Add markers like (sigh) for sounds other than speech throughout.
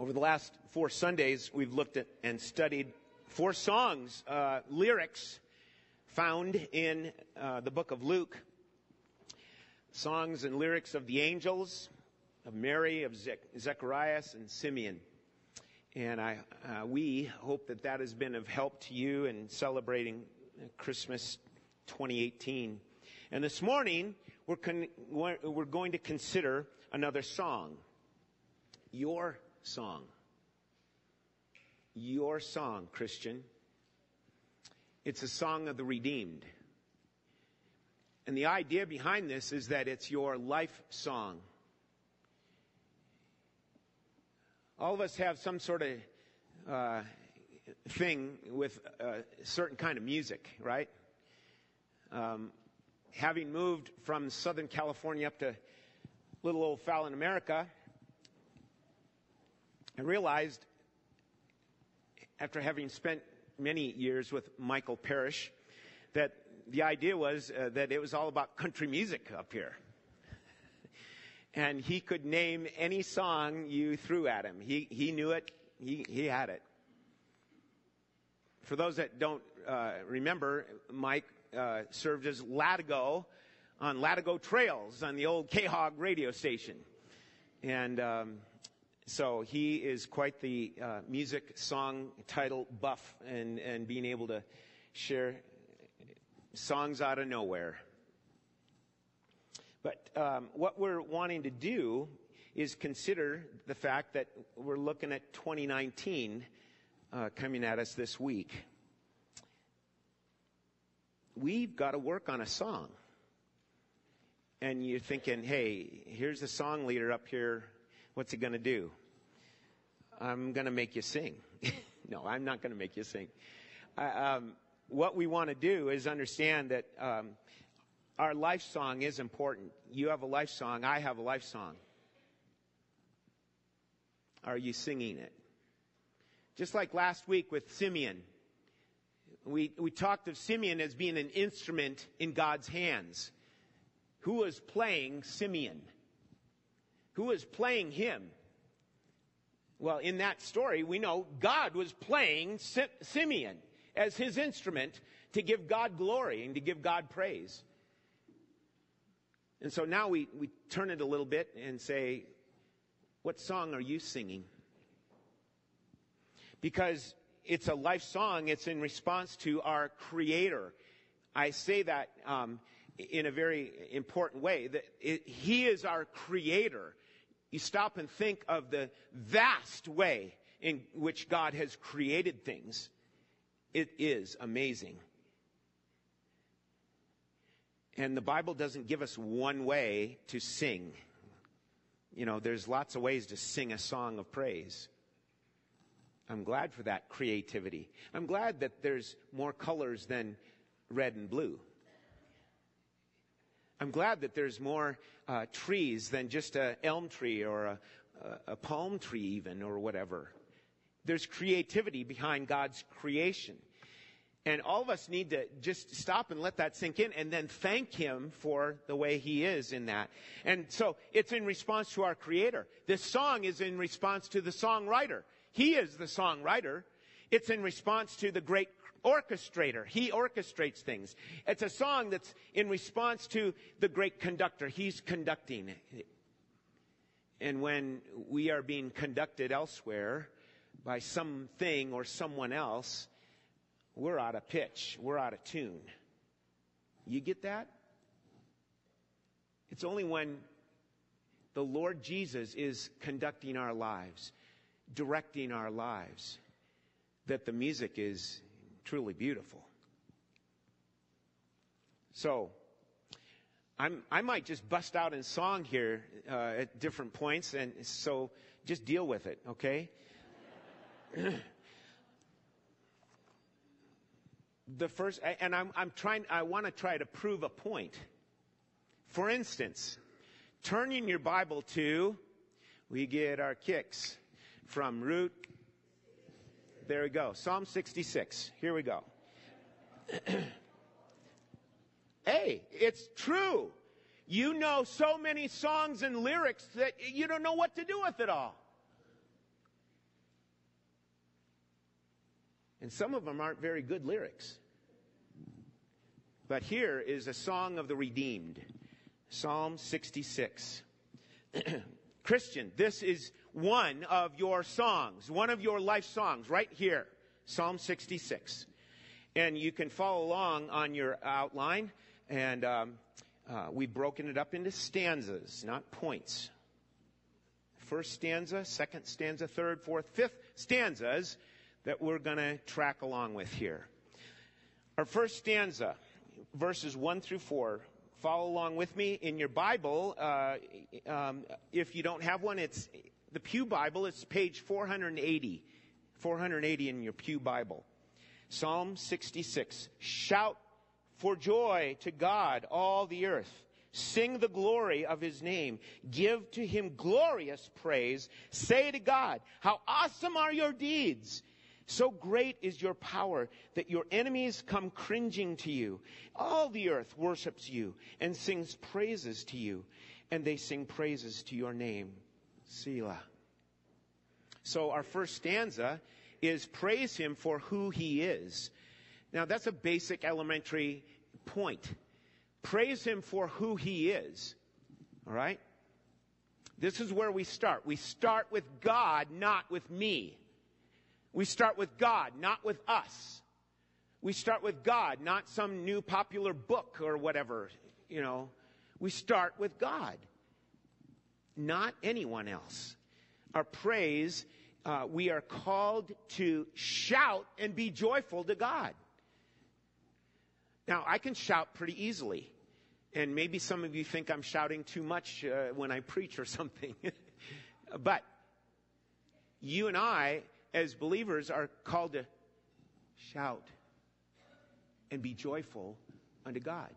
Over the last four Sundays, we've looked at and studied four songs, uh, lyrics found in uh, the book of Luke. Songs and lyrics of the angels, of Mary, of Ze- Zechariah, and Simeon. And I, uh, we hope that that has been of help to you in celebrating Christmas 2018. And this morning, we're, con- we're going to consider another song. Your song. Your song, Christian. It's a song of the redeemed. And the idea behind this is that it's your life song. All of us have some sort of uh, thing with a certain kind of music, right? Um, having moved from Southern California up to little old Fallon, America, I realized after having spent many years with Michael Parrish that the idea was uh, that it was all about country music up here. and he could name any song you threw at him. He, he knew it. He, he had it. For those that don't uh, remember, Mike uh, served as Latigo on Latigo Trails on the old K-Hog radio station. And um, so he is quite the uh, music song title buff and, and being able to share songs out of nowhere. But um, what we're wanting to do is consider the fact that we're looking at 2019 uh, coming at us this week. We've got to work on a song. And you're thinking, hey, here's the song leader up here What's he going to do? I'm going to make you sing. (laughs) no, I'm not going to make you sing. um, what we want to do is understand that um, our life song is important. You have a life song. I have a life song. Are you singing it? Just like last week with Simeon. We, we talked of Simeon as being an instrument in God's hands. Who was playing Simeon? Who was playing him? Well, in that story, we know God was playing Simeon as his instrument to give God glory and to give God praise. And so now we, we turn it a little bit and say, what song are you singing? Because it's a life song, it's in response to our Creator. I say that um, in a very important way that it, He is our Creator you stop and think of the vast way in which God has created things, it is amazing. And the Bible doesn't give us one way to sing. You know, there's lots of ways to sing a song of praise. I'm glad for that creativity. I'm glad that there's more colors than red and blue. I'm glad that there's more uh, trees than just an elm tree or a, a palm tree, even, or whatever. There's creativity behind God's creation. And all of us need to just stop and let that sink in and then thank Him for the way He is in that. And so it's in response to our Creator. This song is in response to the songwriter. He is the songwriter. It's in response to the great orchestrator. He orchestrates things. It's a song that's in response to the great conductor. He's conducting. And when we are being conducted elsewhere by something or someone else, we're out of pitch. We're out of tune. You get that? It's only when the Lord Jesus is conducting our lives, directing our lives, that the music is truly beautiful. So, I'm, I might just bust out in song here uh, at different points, and so just deal with it, okay? the first, and I'm, I'm trying, I want to try to prove a point. For instance, turning your Bible to, we get our kicks from Route there we go. Psalm 66. Here we go. (clears throat) hey, it's true. You know so many songs and lyrics that you don't know what to do with it all. And some of them aren't very good lyrics. But here is a song of the redeemed Psalm 66. (clears throat) Christian, this is one of your songs, one of your life songs, right here, Psalm 66. And you can follow along on your outline, and um, uh, we've broken it up into stanzas, not points. First stanza, second stanza, third, fourth, fifth stanzas that we're going to track along with here. Our first stanza, verses 1 through 4. Follow along with me in your Bible. Uh, um, if you don't have one, it's the Pew Bible. It's page 480. 480 in your Pew Bible. Psalm 66. Shout for joy to God, all the earth. Sing the glory of his name. Give to him glorious praise. Say to God, how awesome are your deeds. So great is your power that your enemies come cringing to you. All the earth worships you and sings praises to you, and they sing praises to your name. Selah. So our first stanza is praise him for who he is. Now that's a basic elementary point. Praise him for who he is. All right? This is where we start. We start with God, not with me. We start with God, not with us. We start with God, not some new popular book or whatever, you know. We start with God, not anyone else. Our praise, uh, we are called to shout and be joyful to God. Now, I can shout pretty easily. And maybe some of you think I'm shouting too much uh, when I preach or (laughs) something. but you and I as believers, are called to shout and be joyful unto God.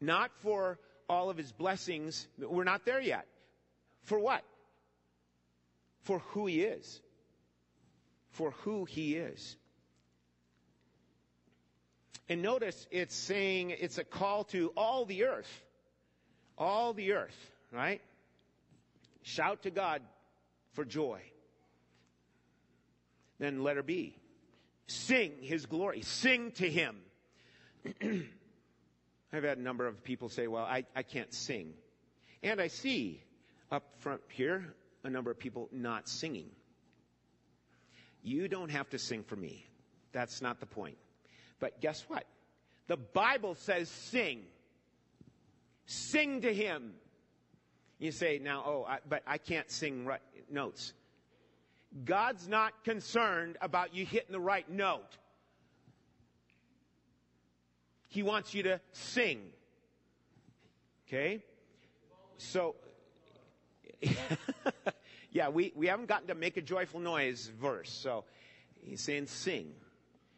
Not for all of his blessings. We're not there yet. For what? For who he is. For who he is. And notice it's saying it's a call to all the earth. All the earth, right? Shout to God for joy. Then letter B. Sing his glory. Sing to him. (clears throat) I've had a number of people say, well, I, I can't sing. And I see up front here a number of people not singing. You don't have to sing for me. That's not the point. But guess what? The Bible says sing. Sing to him. You say, now, oh, I, but I can't sing right notes. God's not concerned about you hitting the right note. He wants you to sing. Okay? So, (laughs) yeah, we, we haven't gotten to make a joyful noise verse. So, he's saying sing.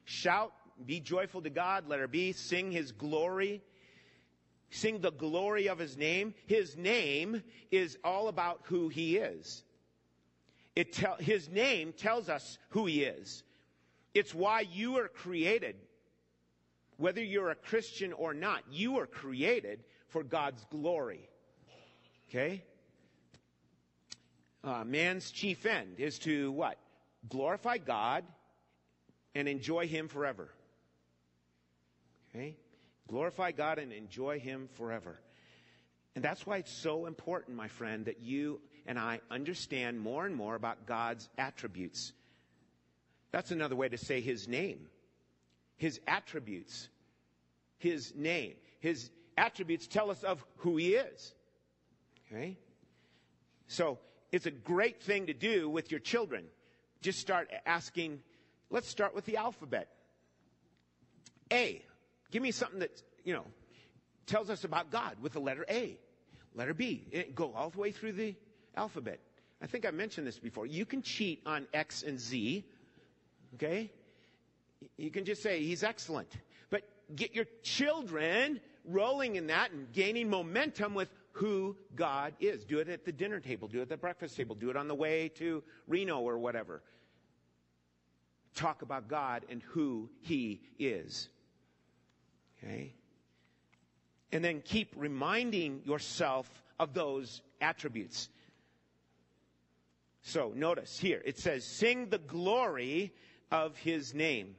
Shout, be joyful to God, let her be, sing his glory. Sing the glory of his name. His name is all about who he is. It tell, his name tells us who he is. It's why you are created. Whether you're a Christian or not, you are created for God's glory. Okay? Uh, man's chief end is to what? Glorify God and enjoy Him forever. Okay? Glorify God and enjoy Him forever. And that's why it's so important, my friend, that you and I understand more and more about God's attributes. That's another way to say his name. His attributes. His name. His attributes tell us of who he is. Okay? So, it's a great thing to do with your children. Just start asking, let's start with the alphabet. A. Give me something that, you know, tells us about God with the letter A. Letter B. Go all the way through the alphabet. I think I mentioned this before. You can cheat on X and Z, okay? You can just say, he's excellent. But get your children rolling in that and gaining momentum with who God is. Do it at the dinner table, do it at the breakfast table, do it on the way to Reno or whatever. Talk about God and who He is. Okay? And then keep reminding yourself of those attributes. So notice here, it says, sing the glory of his name.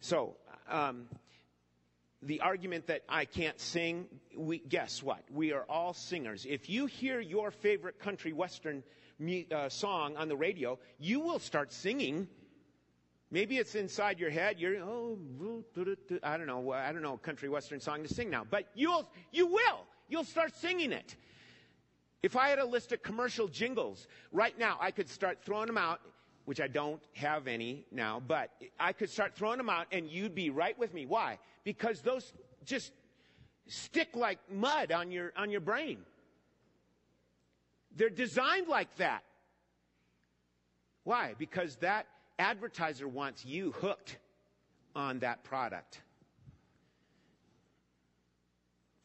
So, um, the argument that I can't sing, we, guess what? We are all singers. If you hear your favorite country western uh, song on the radio, you will start singing. Maybe it's inside your head. You're, oh, I don't know. I don't know country western song to sing now, but you'll, you will. You'll start singing it. If I had a list of commercial jingles right now, I could start throwing them out, which I don't have any now, but I could start throwing them out and you'd be right with me. Why? Because those just stick like mud on your, on your brain. They're designed like that. Why? Because that advertiser wants you hooked on that product.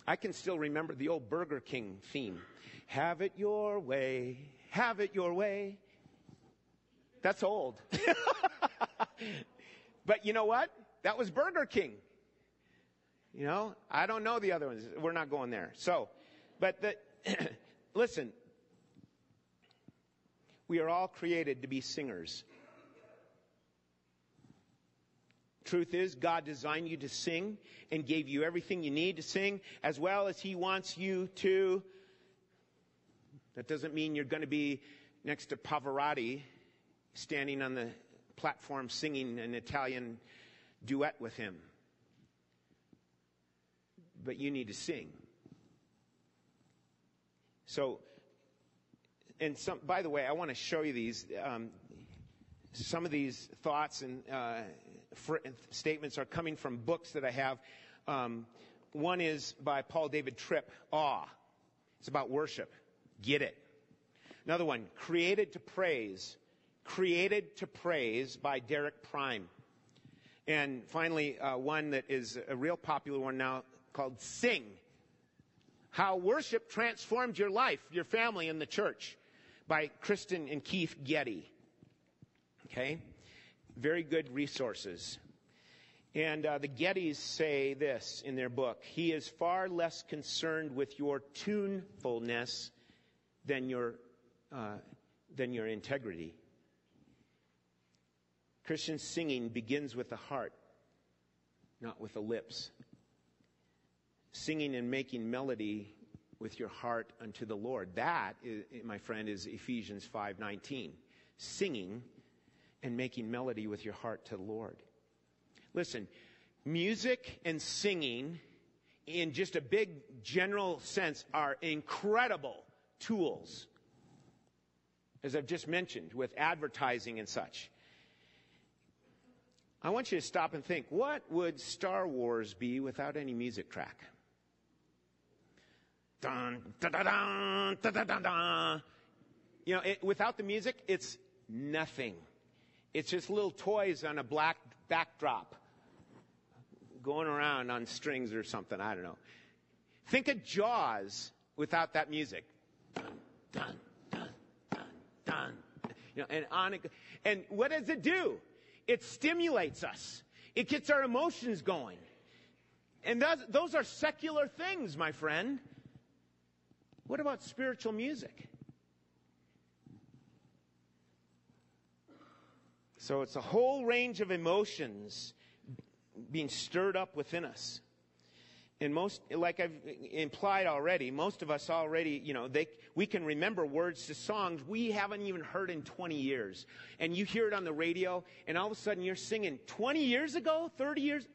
I can still remember the old Burger King theme. Have it your way. Have it your way. That's old. (laughs) but you know what? That was Burger King. You know, I don't know the other ones. We're not going there. So, but the, (clears throat) listen, we are all created to be singers. Truth is, God designed you to sing and gave you everything you need to sing, as well as He wants you to that doesn't mean you're going to be next to Pavarotti standing on the platform singing an Italian duet with him. But you need to sing. So, and some, by the way, I want to show you these. Um, some of these thoughts and uh, statements are coming from books that I have. Um, one is by Paul David Tripp, Awe. It's about worship. Get it. Another one, Created to Praise. Created to Praise by Derek Prime. And finally, uh, one that is a real popular one now called Sing. How Worship Transformed Your Life, Your Family, and the Church by Kristyn and Keith Getty. Okay? Very good resources. And uh, the Gettys say this in their book He is far less concerned with your tunefulness than your, uh, than your integrity. Christian singing begins with the heart, not with the lips. Singing and making melody with your heart unto the Lord. That, is, my friend, is Ephesians 5:19. Singing and making melody with your heart to the Lord. Listen, music and singing in just a big general sense are incredible tools, as I've just mentioned, with advertising and such. I want you to stop and think what would Star Wars be without any music track? Dun, da, da, dun, da, da, da, da. You know, it, without the music, it's nothing. It's just little toys on a black backdrop going around on strings or something. I don't know. Think of Jaws without that music dun, dun, dun, dun, dun. You know, and on it, and what does it do? It stimulates us. It gets our emotions going. And those, those are secular things, my friend. What about spiritual music? So it's a whole range of emotions being stirred up within us. And most, like I've implied already, most of us already, you know, they, we can remember words to songs we haven't even heard in 20 years. And you hear it on the radio, and all of a sudden you're singing 20 years ago, 30 years,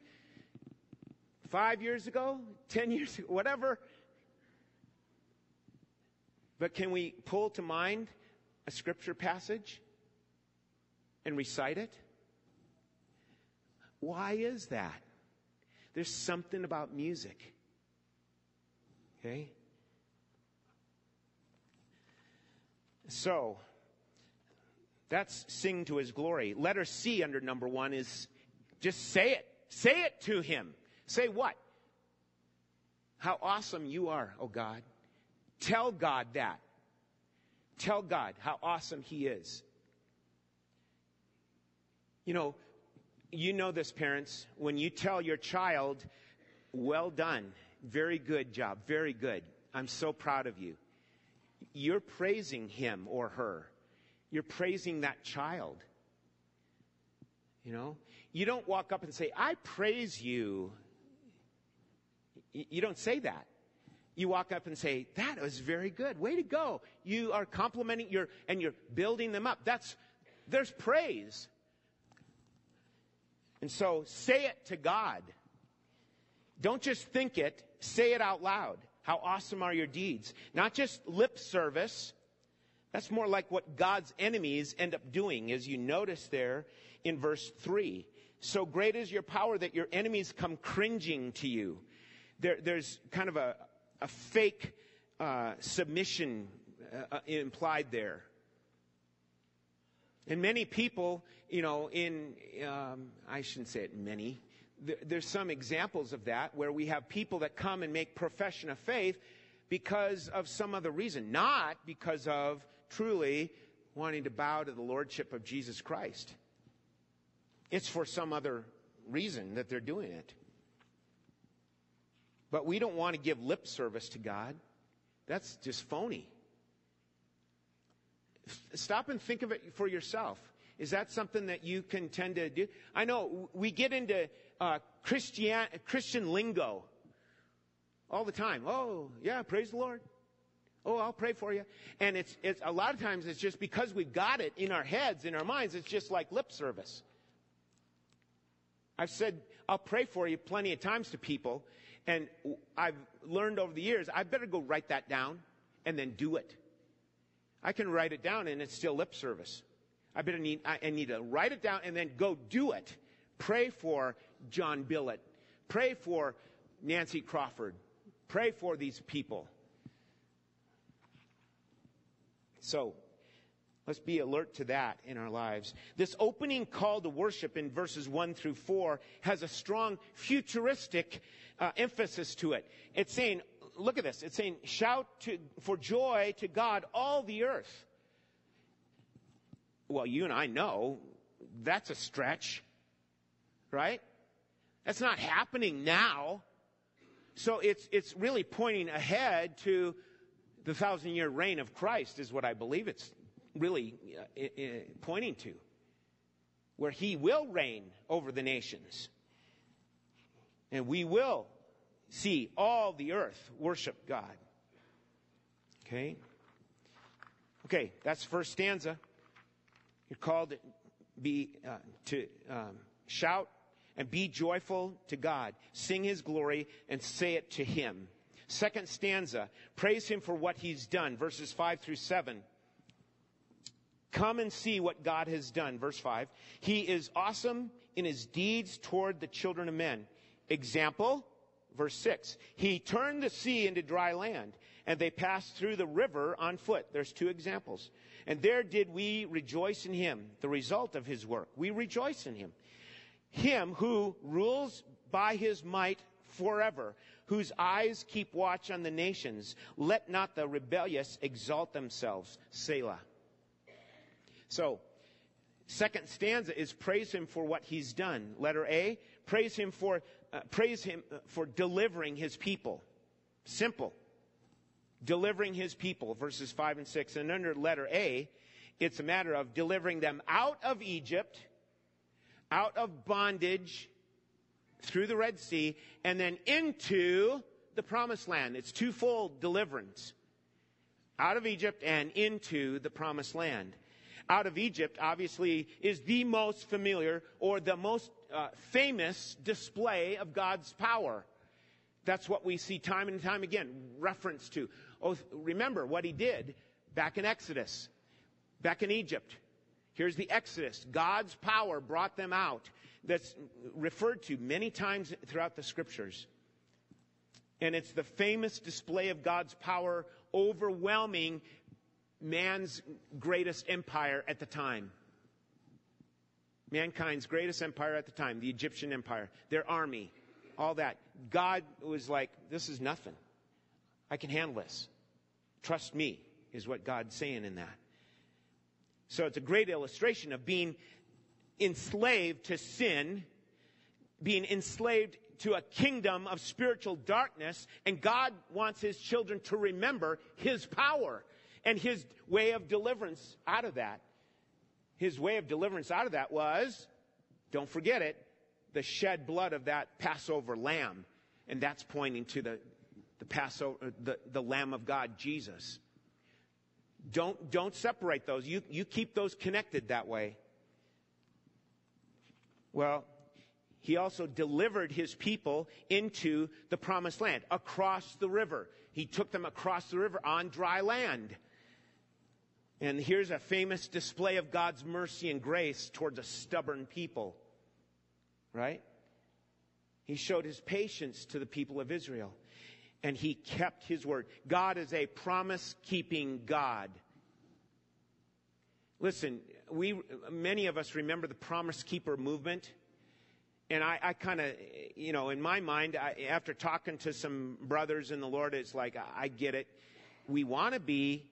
five years ago, 10 years ago, whatever. But can we pull to mind a scripture passage and recite it? Why is that? There's something about music. Okay? So, that's sing to his glory. Letter C under number one is just say it. Say it to him. Say what? How awesome you are, oh God. Tell God that. Tell God how awesome he is. You know, you know this, parents. When you tell your child, well done, very good job, very good, I'm so proud of you, you're praising him or her. You're praising that child. You know, you don't walk up and say, I praise you. You don't say that. You walk up and say, that was very good. Way to go. You are complimenting your, and you're building them up. That's, there's praise. And so say it to God. Don't just think it, say it out loud. How awesome are your deeds? Not just lip service. That's more like what God's enemies end up doing, as you notice there in verse 3. So great is your power that your enemies come cringing to you. There, there's kind of a, a fake uh, submission uh, implied there. And many people, you know, in, um, I shouldn't say it many, there's some examples of that where we have people that come and make profession of faith because of some other reason, not because of truly wanting to bow to the lordship of Jesus Christ. It's for some other reason that they're doing it. But we don't want to give lip service to God. That's just phony. Stop and think of it for yourself. Is that something that you can tend to do? I know we get into uh, Christian, Christian lingo all the time. Oh, yeah, praise the Lord. Oh, I'll pray for you. And it's, it's a lot of times it's just because we've got it in our heads, in our minds, it's just like lip service. I've said, I'll pray for you plenty of times to people, and I've learned over the years, I better go write that down and then do it. I can write it down and it's still lip service. I better need, I need to write it down and then go do it. Pray for John Billett. Pray for Nancy Crawford. Pray for these people. So, let's be alert to that in our lives. This opening call to worship in verses 1 through 4 has a strong futuristic uh, emphasis to it. It's saying, look at this. It's saying, shout to, for joy to God, all the earth. Well, you and I know that's a stretch, right? That's not happening now. So it's, it's really pointing ahead to the thousand year reign of Christ, is what I believe it's really uh, uh, pointing to. Where he will reign over the nations. And we will see all the earth worship God. Okay? Okay, that's the first stanza. You're called to be uh, to um, shout and be joyful to God. Sing his glory and say it to him. Second stanza, praise him for what he's done. Verses 5 through 7. Come and see what God has done. Verse 5. He is awesome in his deeds toward the children of men. Example, verse 6. He turned the sea into dry land, and they passed through the river on foot. There's two examples. And there did we rejoice in him, the result of his work. We rejoice in him him who rules by his might forever, whose eyes keep watch on the nations. Let not the rebellious exalt themselves. Selah. So, second stanza is praise him for what he's done. Letter A, praise him for, uh, praise him for delivering his people. Simple. Delivering his people, verses 5 and 6. And under letter A, it's a matter of delivering them out of Egypt out of bondage through the Red Sea and then into the promised land. It's twofold deliverance. Out of Egypt and into the promised land. Out of Egypt, obviously, is the most familiar or the most uh, famous display of God's power. That's what we see time and time again, reference to. Oh, remember what he did back in Exodus, back in Egypt. Here's the Exodus. God's power brought them out. That's referred to many times throughout the scriptures. And it's the famous display of God's power overwhelming man's greatest empire at the time. Mankind's greatest empire at the time, the Egyptian empire, their army, all that. God was like, this is nothing. I can handle this. Trust me, is what God's saying in that. So it's a great illustration of being enslaved to sin, being enslaved to a kingdom of spiritual darkness, and God wants his children to remember his power and his way of deliverance out of that. His way of deliverance out of that was, don't forget it, the shed blood of that Passover lamb. And that's pointing to the, the Passover, uh, the, the Lamb of God, Jesus. Don't, don't separate those. You, you keep those connected that way. Well, he also delivered his people into the promised land across the river. He took them across the river on dry land. And here's a famous display of God's mercy and grace towards a stubborn people. Right? He showed his patience to the people of Israel. And he kept his word. God is a promise keeping God. Listen, we, many of us remember the promise keeper movement and I, I kind of, you know, in my mind, I, after talking to some brothers in the Lord, it's like, I, I get it. We want to be,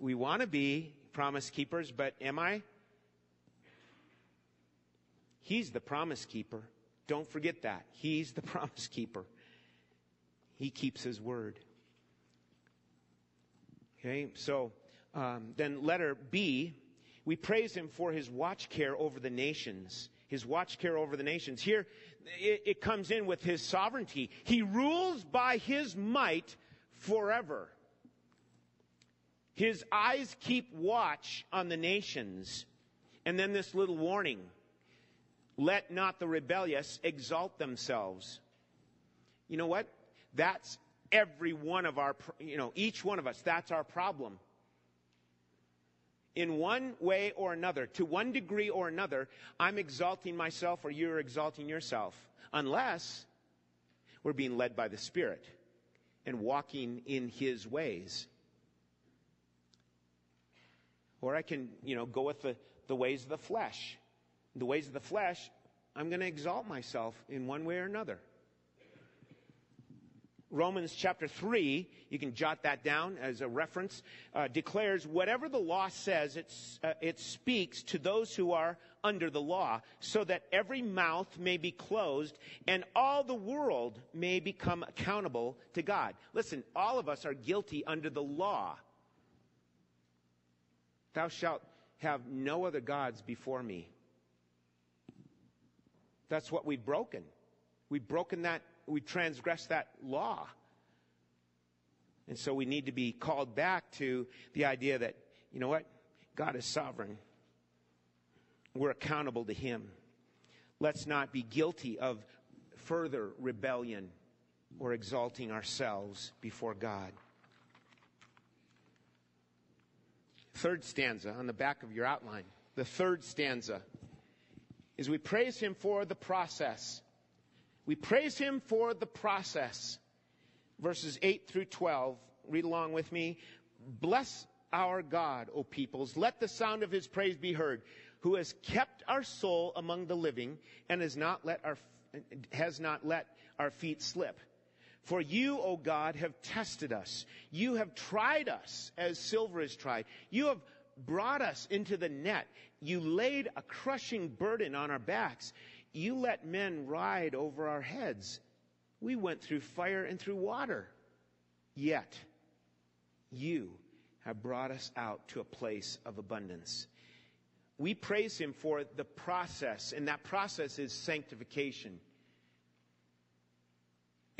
we want to be promise keepers, but am I? He's the promise keeper. Don't forget that. He's the (laughs) promise keeper. He keeps his word. Okay, so um, then letter B, we praise him for his watch care over the nations his watch care over the nations. Here, it, it comes in with his sovereignty. He rules by his might forever. His eyes keep watch on the nations. And then this little warning let not the rebellious exalt themselves. You know what? That's every one of our, you know, each one of us, that's our problem in one way or another, to one degree or another, I'm exalting myself or you're exalting yourself. Unless we're being led by the Spirit and walking in His ways. Or I can, you know, go with the, the ways of the flesh. The ways of the flesh, I'm going to exalt myself in one way or another. Romans chapter 3, you can jot that down as a reference, uh, declares whatever the law says, uh, it speaks to those who are under the law, so that every mouth may be closed and all the world may become accountable to God. Listen, all of us are guilty under the law. Thou shalt have no other gods before me. That's what we've broken. We've broken that we transgress that law. And so we need to be called back to the idea that, you know what? God is sovereign. We're accountable to Him. Let's not be guilty of further rebellion or exalting ourselves before God. Third stanza on the back of your outline. The third stanza is we praise Him for the process we praise him for the process. Verses 8 through 12. Read along with me. Bless our God, O peoples. Let the sound of his praise be heard, who has kept our soul among the living and has not let our, has not let our feet slip. For you, O God, have tested us. You have tried us as silver is tried. You have brought us into the net. You laid a crushing burden on our backs. You let men ride over our heads. We went through fire and through water. Yet, you have brought us out to a place of abundance. We praise Him for the process, and that process is sanctification.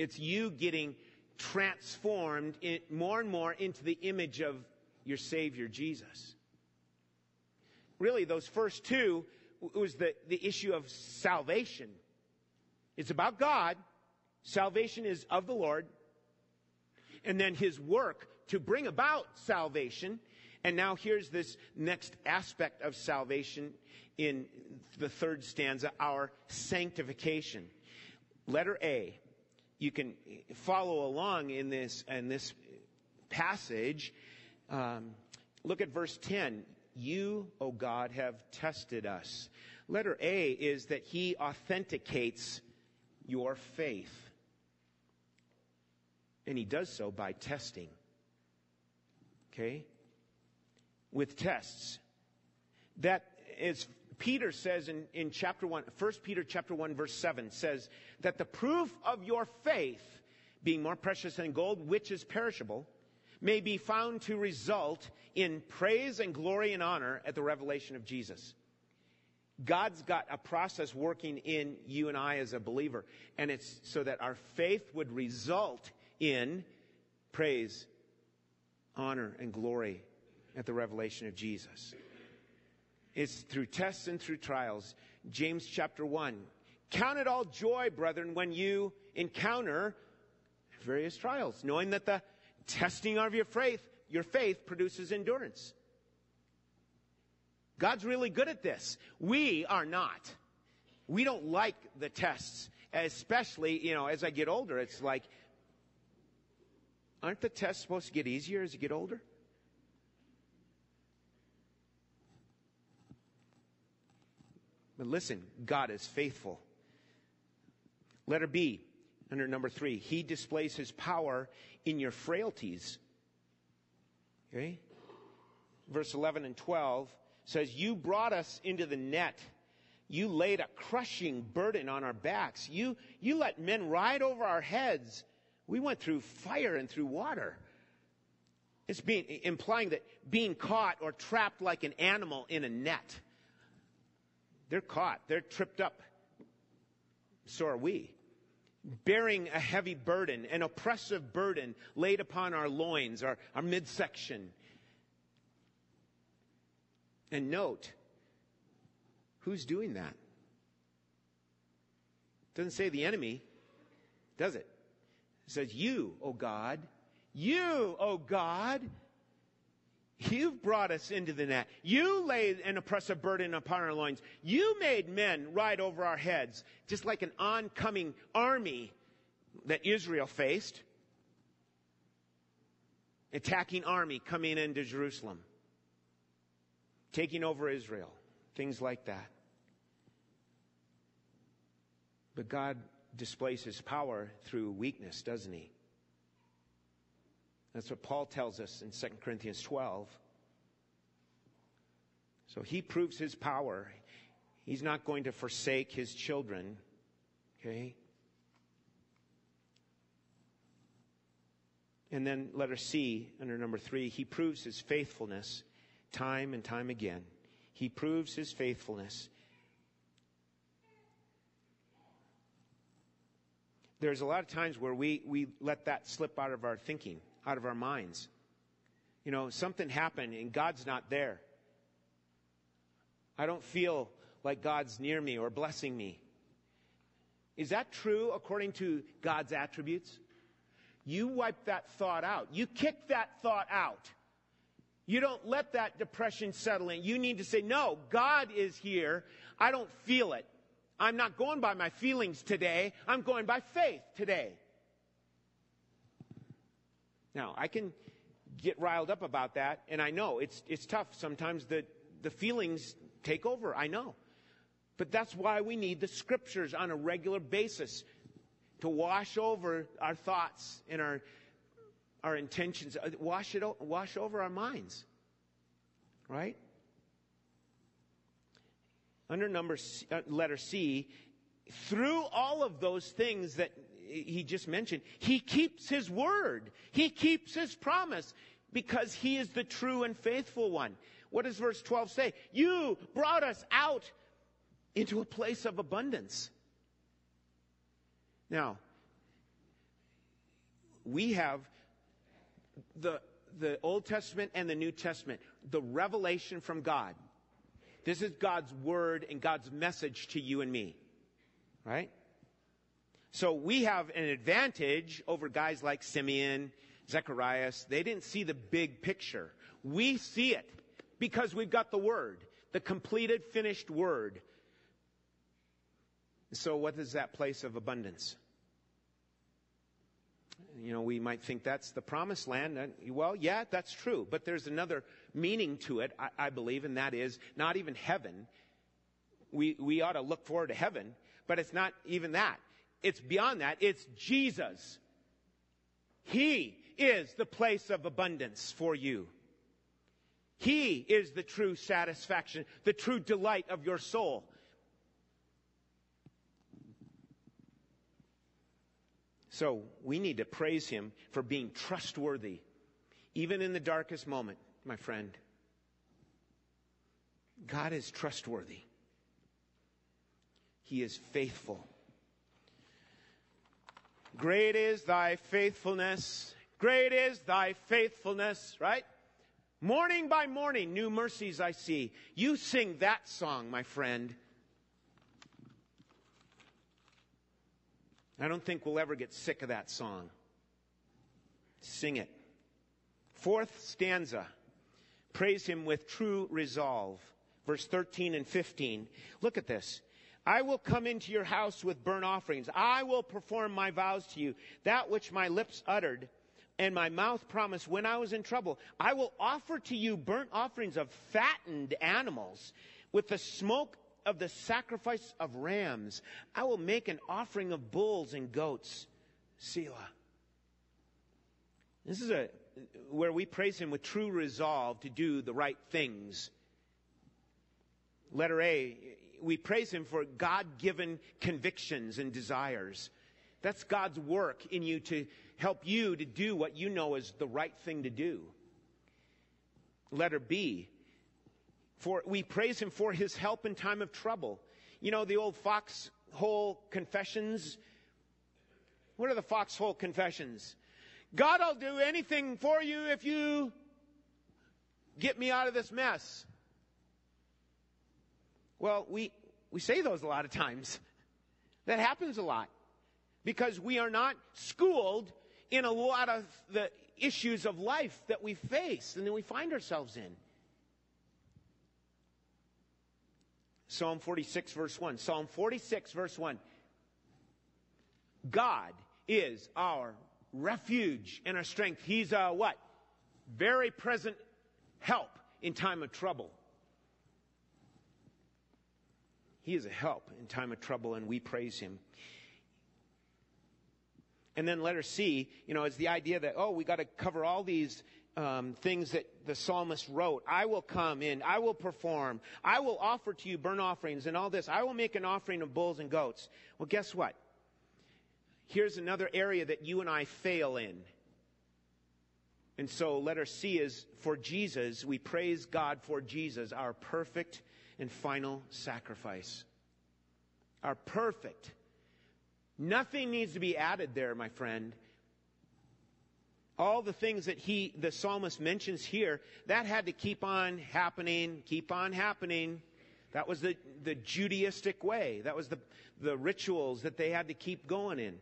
It's you getting transformed more and more into the image of your Savior, Jesus. Really, those first two was the, the issue of salvation. It's about God. Salvation is of the Lord. And then his work to bring about salvation. And now here's this next aspect of salvation in the third stanza, our sanctification. Letter A. You can follow along in this, in this passage. Um, look at verse 10. You, O God, have tested us. Letter A is that he authenticates your faith. And he does so by testing. Okay? With tests. That is, Peter says in, in chapter 1, 1 Peter chapter 1 verse 7 says that the proof of your faith being more precious than gold, which is perishable, may be found to result in praise and glory and honor at the revelation of Jesus. God's got a process working in you and I as a believer, and it's so that our faith would result in praise, honor, and glory at the revelation of Jesus. It's through tests and through trials. James chapter 1. Count it all joy, brethren, when you encounter various trials, knowing that the testing of your faith, your faith produces endurance. God's really good at this. We are not. We don't like the tests, especially, you know, as I get older, it's like, aren't the tests supposed to get easier as you get older? But listen, God is faithful. Letter B, under number three, He displays His power in your frailties. Okay? Verse 11 and 12 says, You brought us into the net. You laid a crushing burden on our backs. You, you let men ride over our heads. We went through fire and through water. It's being, implying that being caught or trapped like an animal in a net. They're caught. They're tripped up. So are we. Bearing a heavy burden, an oppressive burden laid upon our loins, our, our midsection. And note, who's doing that? Doesn't say the enemy, does it? It says, You, O God, you, O God, You've brought us into the net. You laid an oppressive burden upon our loins. You made men ride over our heads, just like an oncoming army that Israel faced. Attacking army coming into Jerusalem, taking over Israel, things like that. But God displays his power through weakness, doesn't he? That's what Paul tells us in 2 Corinthians 12. So he proves his power. He's not going to forsake his children. Okay? And then letter C, under number three, he proves his faithfulness time and time again. He proves his faithfulness. There's a lot of times where we, we let that slip out of our thinking out of our minds. You know, something happened and God's not there. I don't feel like God's near me or blessing me. Is that true according to God's attributes? You wipe that thought out. You kick that thought out. You don't let that depression settle in. You need to say, no, God is here. I don't feel it. I'm not going by my feelings today. I'm going by faith today. Now, I can get riled up about that, and I know it's, it's tough. Sometimes the, the feelings take over. I know. But that's why we need the scriptures on a regular basis to wash over our thoughts and our, our intentions, uh, wash, it, wash over our minds. Right? Under number C, uh, letter C, through all of those things that he just mentioned, he keeps his word. He keeps his promise because he is the true and faithful one. What does verse 12 say? You brought us out into a place of abundance. Now, we have the, the Old Testament and the New Testament, the revelation from God. This is God's word and God's message to you and me. Right? So we have an advantage over guys like Simeon, Zacharias. They didn't see the big picture. We see it because we've got the Word, the completed, finished Word. So what is that place of abundance? You know, we might think that's the promised land. Well, yeah, that's true. But there's another meaning to it, I, I believe, and that is not even heaven. We, we ought to look forward to heaven, but it's not even that. It's beyond that. It's Jesus. He is the place of abundance for you. He is the true satisfaction, the true delight of your soul. So we need to praise him for being trustworthy. Even in the darkest moment, my friend, God is trustworthy. He is faithful. Great is thy faithfulness. Great is thy faithfulness, right? Morning by morning, new mercies I see. You sing that song, my friend. I don't think we'll ever get sick of that song. Sing it. Fourth stanza. Praise him with true resolve. Verse 13 and 15. Look at this. I will come into your house with burnt offerings. I will perform my vows to you, that which my lips uttered and my mouth promised when I was in trouble. I will offer to you burnt offerings of fattened animals with the smoke of the sacrifice of rams. I will make an offering of bulls and goats. Selah. This is a, where we praise him with true resolve to do the right things. Letter A, we praise him for God given convictions and desires. That's God's work in you to help you to do what you know is the right thing to do. Letter B, for we praise him for his help in time of trouble. You know the old foxhole confessions? What are the foxhole confessions? God, I'll do anything for you if you get me out of this mess. Well, we, we say those a lot of times. That happens a lot because we are not schooled in a lot of the issues of life that we face and that we find ourselves in. Psalm 46, verse 1. Psalm 46, verse 1. God is our refuge and our strength. He's a what? Very present help in time of trouble. He is a help in time of trouble, and we praise him. And then letter C, you know, is the idea that, oh, we got to cover all these um, things that the psalmist wrote. I will come in. I will perform. I will offer to you burnt offerings and all this. I will make an offering of bulls and goats. Well, guess what? Here's another area that you and I fail in. And so letter C is for Jesus. We praise God for Jesus, our perfect and final sacrifice. Our perfect. Nothing needs to be added there, my friend. All the things that he, the psalmist mentions here, that had to keep on happening, keep on happening. That was the, the Judaistic way. That was the, the rituals that they had to keep going in.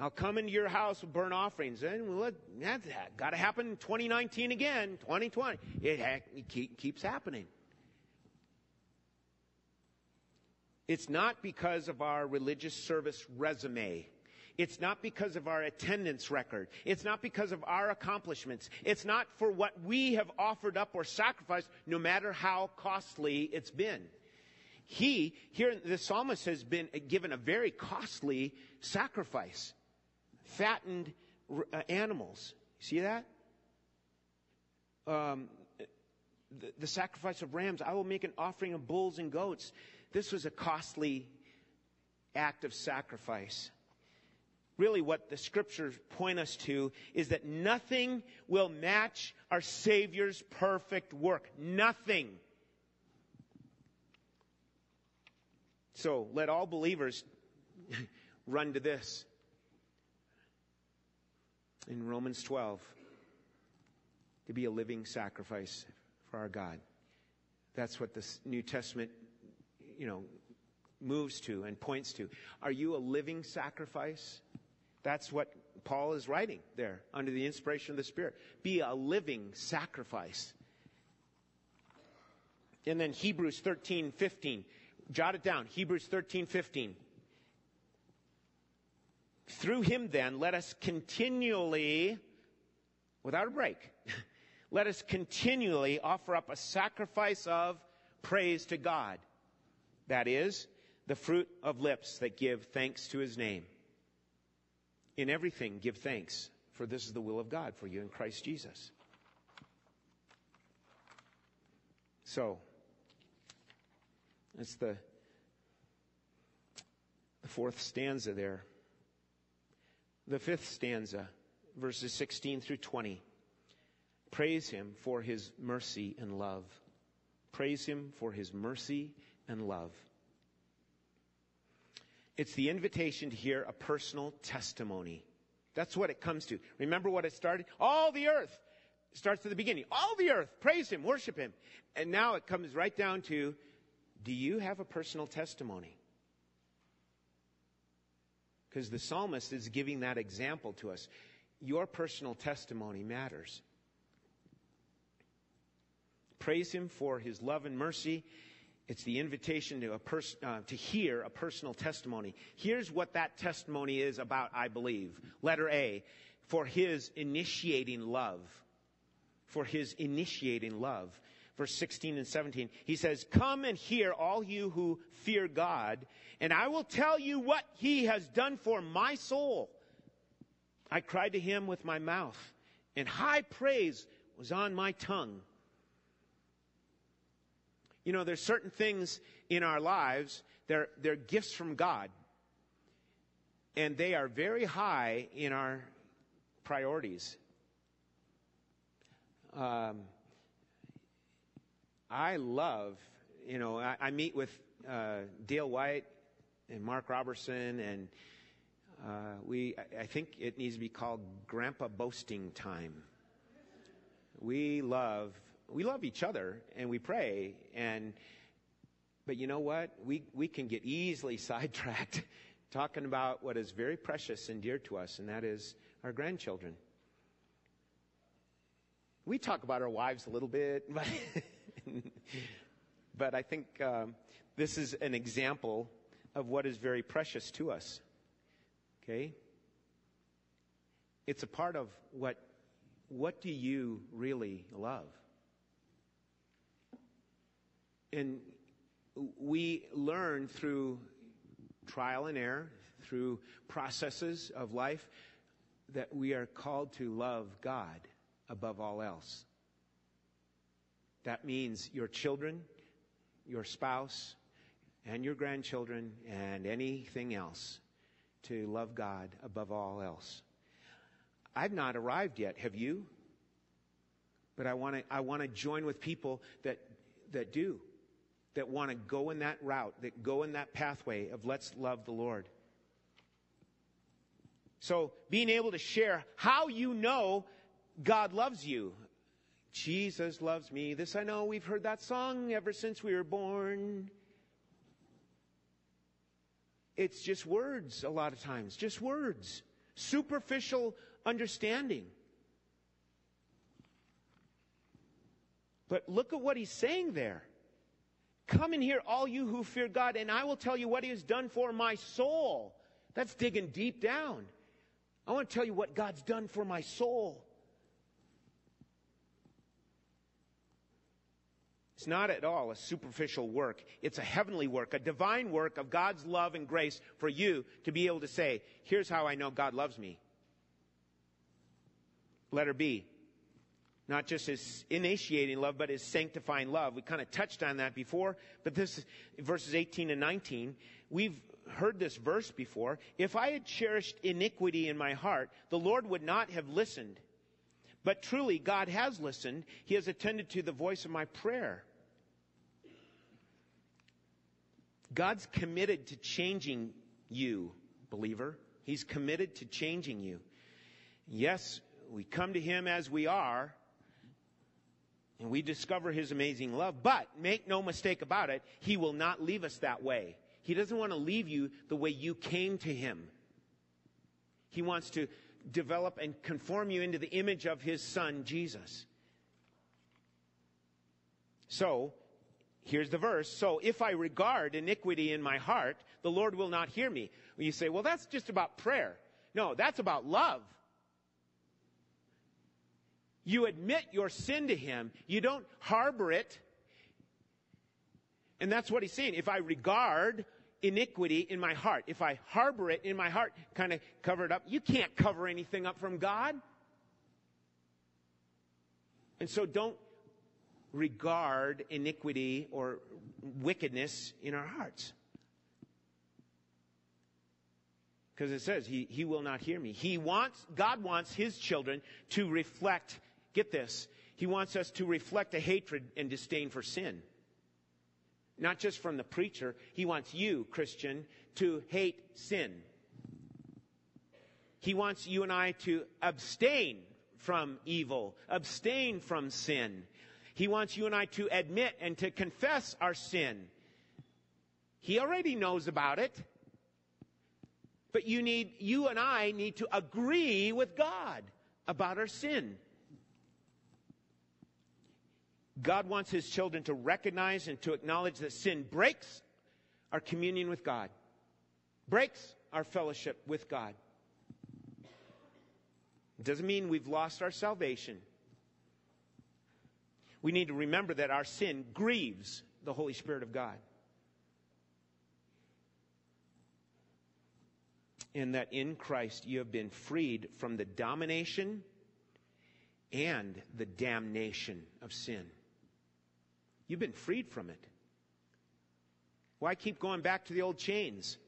I'll come into your house with burnt offerings. And well, that's got to happen in 2019 again, 2020. It, it keep, keeps happening. It's not because of our religious service resume. It's not because of our attendance record. It's not because of our accomplishments. It's not for what we have offered up or sacrificed, no matter how costly it's been. He, here, the psalmist has been given a very costly sacrifice. Fattened uh, animals. See that? Um, the, the sacrifice of rams. I will make an offering of bulls and goats. This was a costly act of sacrifice. Really, what the scriptures point us to is that nothing will match our Savior's perfect work. Nothing. So let all believers (laughs) run to this. In Romans 12, to be a living sacrifice for our God. That's what the New Testament you know, moves to and points to. Are you a living sacrifice? That's what Paul is writing there under the inspiration of the Spirit. Be a living sacrifice. And then Hebrews 13, 15. Jot it down. Hebrews 13, 15. Through him then, let us continually, without a break, (laughs) let us continually offer up a sacrifice of praise to God. That is, the fruit of lips that give thanks to his name. In everything, give thanks, for this is the will of God for you in Christ Jesus. So, that's the, the fourth stanza there. The fifth stanza, verses 16 through 20. Praise him for his mercy and love. Praise him for his mercy and love. It's the invitation to hear a personal testimony. That's what it comes to. Remember what it started? All the earth starts at the beginning. All the earth, praise him, worship him. And now it comes right down to, do you have a personal testimony? Because the psalmist is giving that example to us. Your personal testimony matters. Praise him for his love and mercy. It's the invitation to a person uh, to hear a personal testimony. Here's what that testimony is about, I believe. Letter A, for his initiating love. For his initiating love. Verse 16 and 17. He says, Come and hear, all you who fear God, and I will tell you what he has done for my soul. I cried to him with my mouth, and high praise was on my tongue. You know, there's certain things in our lives, they're, they're gifts from God. And they are very high in our priorities. Um, I love, you know, I, I meet with uh, Dale White and Mark Robertson, and uh, we, I think it needs to be called Grandpa Boasting Time. We love we love each other and we pray and but you know what? We we can get easily (laughs) sidetracked talking about what is very precious and dear to us and that is our grandchildren. We talk about our wives a little bit but, (laughs) but i think um, this is an example of what is very precious to us okay? It's a part of what what do you really love and we learn through trial and error, through processes of life, that we are called to love God above all else. That means your children, your spouse, and your grandchildren, and anything else, to love God above all else. I've not arrived yet, have you? But I want to I want to join with people that that do that want to go in that route, that go in that pathway of let's love the Lord. So being able to share how you know God loves you. Jesus loves me. This I know. We've heard that song ever since we were born. It's just words a lot of times. Just words. Superficial understanding. But look at what he's saying there. Come and hear, all you who fear God, and I will tell you what He has done for my soul. That's digging deep down. I want to tell you what God's done for my soul. It's not at all a superficial work. It's a heavenly work, a divine work of God's love and grace for you to be able to say, here's how I know God loves me. Letter B. Not just his initiating love, but his sanctifying love. We kind of touched on that before, but this is verses 18 and 19. We've heard this verse before. If I had cherished iniquity in my heart, the Lord would not have listened. But truly, God has listened. He has attended to the voice of my prayer. God's committed to changing you, believer. He's committed to changing you. Yes, we come to Him as we are, and we discover his amazing love. But make no mistake about it, he will not leave us that way. He doesn't want to leave you the way you came to him. He wants to develop and conform you into the image of his son, Jesus. So, here's the verse. So, if I regard iniquity in my heart, the Lord will not hear me. You say, well, that's just about prayer. No, that's about love. You admit your sin to Him. You don't harbor it. And that's what He's saying. If I regard iniquity in my heart, if I harbor it in my heart, kind of cover it up, you can't cover anything up from God. And so don't regard iniquity or wickedness in our hearts. Because it says, he, he will not hear me. He wants, God wants His children to reflect get this, He wants us to reflect a hatred and disdain for sin. Not just from the preacher. He wants you, Christian, to hate sin. He wants you and I to abstain from evil, abstain from sin. He wants you and I to admit and to confess our sin. He already knows about it. But you need, you and I need to agree with God about our sin. God wants his children to recognize and to acknowledge that sin breaks our communion with God, breaks our fellowship with God. It doesn't mean we've lost our salvation. We need to remember that our sin grieves the Holy Spirit of God. And that in Christ you have been freed from the domination and the damnation of sin. You've been freed from it. Why keep going back to the old chains?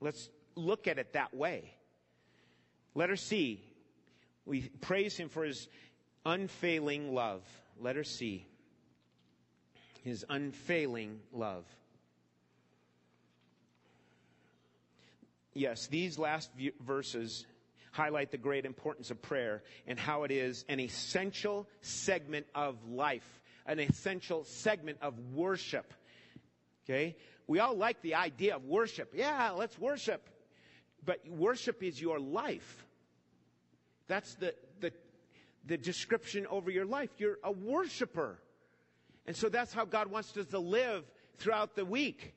Let's look at it that way. Letter C. We praise him for his unfailing love. Letter C. His unfailing love. Yes, these last verses highlight the great importance of prayer and how it is an essential segment of life, an essential segment of worship. Okay? We all like the idea of worship. Yeah, let's worship. But worship is your life. That's the, the, the description over your life. You're a worshiper. And so that's how God wants us to live throughout the week.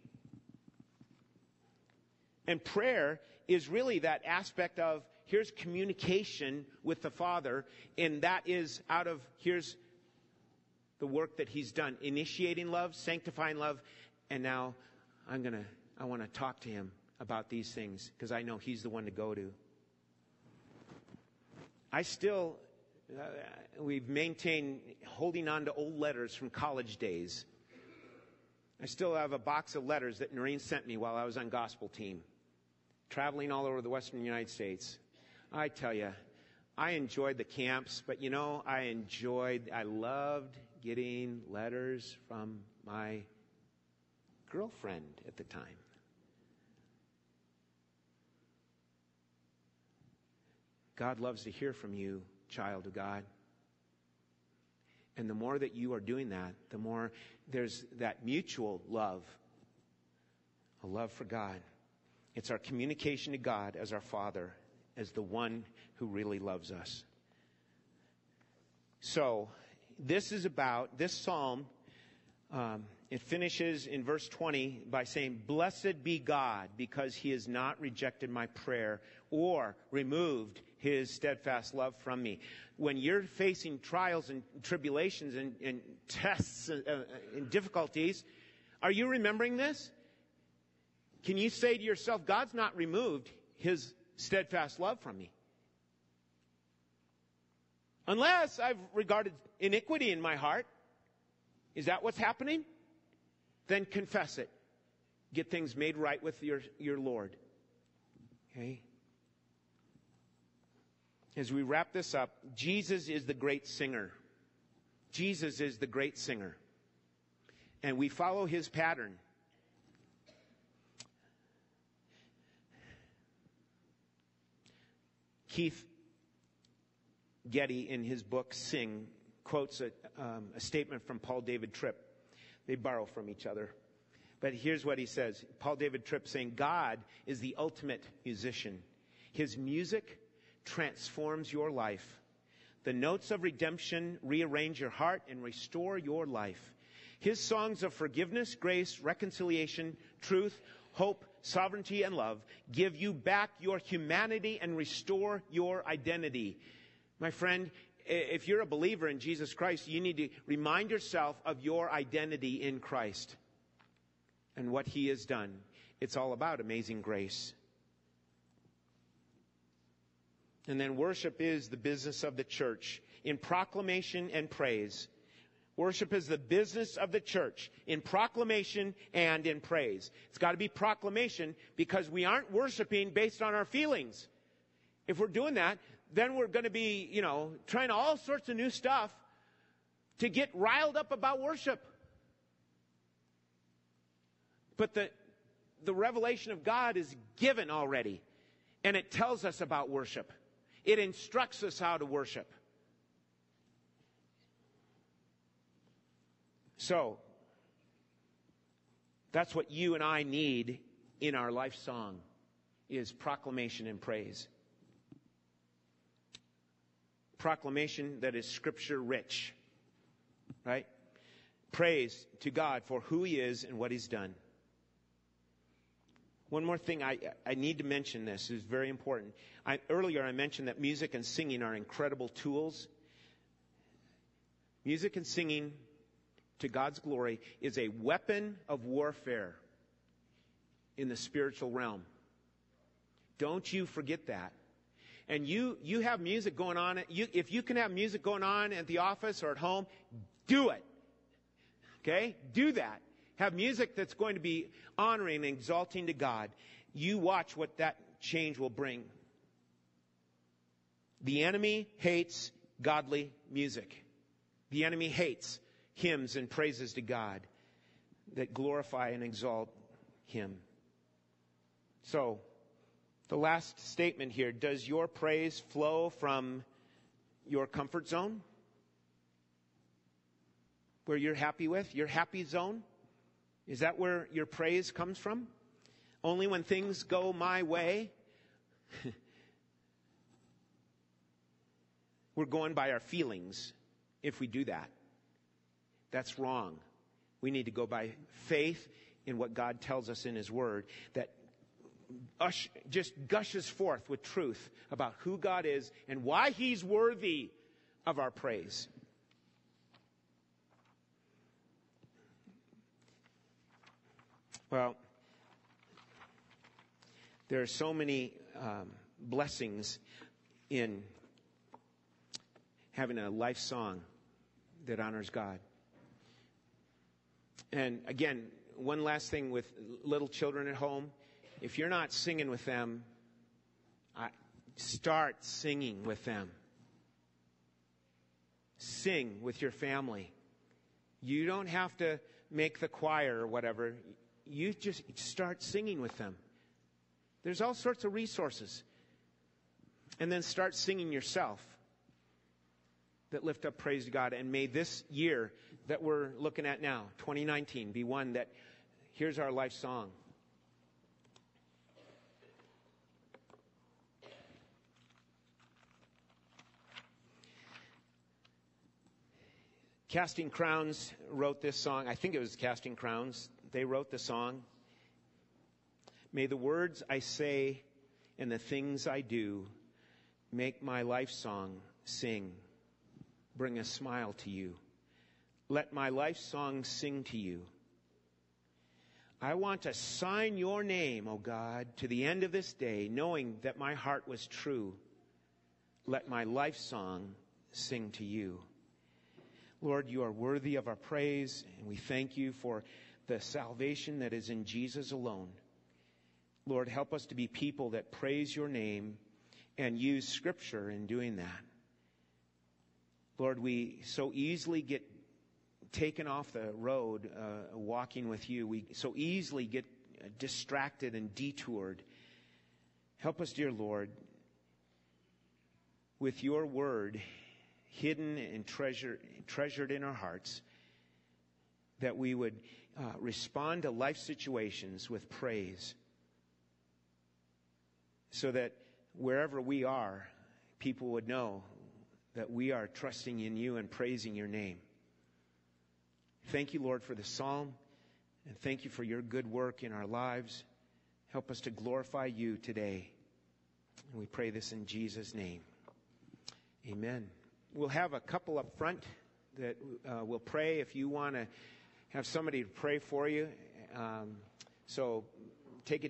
And prayer is really that aspect of here's communication with the Father, and that is out of here's the work that He's done initiating love, sanctifying love, and now I'm going to, I want to talk to Him about these things because I know He's the one to go to. I still, uh, we've maintained holding on to old letters from college days. I still have a box of letters that Noreen sent me while I was on gospel team, traveling all over the western United States. I tell you, I enjoyed the camps, but you know, I enjoyed, I loved getting letters from my girlfriend at the time. God loves to hear from you, child of God. And the more that you are doing that, the more there's that mutual love, a love for God. It's our communication to God as our Father, as the one who really loves us. So, this is about, this psalm, um, it finishes in verse 20 by saying, Blessed be God, because he has not rejected my prayer or removed his steadfast love from me. When you're facing trials and tribulations and, and tests and, uh, and difficulties, are you remembering this? Can you say to yourself, God's not removed his steadfast love from me? Unless I've regarded iniquity in my heart. Is that what's happening? Then confess it. Get things made right with your, your Lord. Okay? as we wrap this up, Jesus is the great singer. Jesus is the great singer. And we follow his pattern. Keith Getty, in his book Sing, quotes a, um, a statement from Paul David Tripp. They borrow from each other. But here's what he says Paul David Tripp saying, God is the ultimate musician. His music transforms your life. The notes of redemption rearrange your heart and restore your life. His songs of forgiveness, grace, reconciliation, truth, hope, sovereignty, and love give you back your humanity and restore your identity. My friend, if you're a believer in Jesus Christ, you need to remind yourself of your identity in Christ and what He has done. It's all about amazing grace. And then worship is the business of the church in proclamation and praise. Worship is the business of the church in proclamation and in praise. It's got to be proclamation because we aren't worshiping based on our feelings. If we're doing that, then we're going to be, you know, trying all sorts of new stuff to get riled up about worship. But the, the revelation of God is given already, and it tells us about worship. It instructs us how to worship. So, that's what you and I need in our life song is proclamation and praise. Proclamation that is scripture rich. Right? Praise to God for who he is and what he's done. One more thing I, I need to mention this is very important. I, earlier I mentioned that music and singing are incredible tools. Music and singing to God's glory is a weapon of warfare in the spiritual realm. Don't you forget that. And you, you have music going on. You, if you can have music going on at the office or at home, do it. Okay? Do that. Have music that's going to be honoring and exalting to God. You watch what that change will bring. The enemy hates godly music. The enemy hates hymns and praises to God that glorify and exalt him. So, the last statement here does your praise flow from your comfort zone? Where you're happy with? Your happy zone? Is that where your praise comes from? Only when things go my way? (laughs) We're going by our feelings if we do that. That's wrong. We need to go by faith in what God tells us in His Word that ush, just gushes forth with truth about who God is and why He's worthy of our praise. Well, there are so many um, blessings in having a life song that honors God. And again, one last thing with little children at home if you're not singing with them, start singing with them. Sing with your family. You don't have to make the choir or whatever. You just start singing with them. There's all sorts of resources. And then start singing yourself that lift up praise to God. And may this year that we're looking at now, 2019, be one that here's our life song. Casting Crowns wrote this song. I think it was Casting Crowns. They wrote the song. May the words I say and the things I do make my life song sing, bring a smile to you. Let my life song sing to you. I want to sign your name, O God, to the end of this day, knowing that my heart was true. Let my life song sing to you. Lord, you are worthy of our praise, and we thank you for the salvation that is in Jesus alone. Lord, help us to be people that praise your name and use scripture in doing that. Lord, we so easily get taken off the road uh, walking with you. We so easily get distracted and detoured. Help us, dear Lord, with your word hidden and treasure, treasured in our hearts, that we would uh, respond to life situations with praise, so that wherever we are, people would know that we are trusting in you and praising your name. Thank you, Lord, for the psalm, and thank you for your good work in our lives. Help us to glorify you today. And we pray this in Jesus' name. Amen we'll have a couple up front that uh, will pray if you want to have somebody to pray for you. Um, so take it.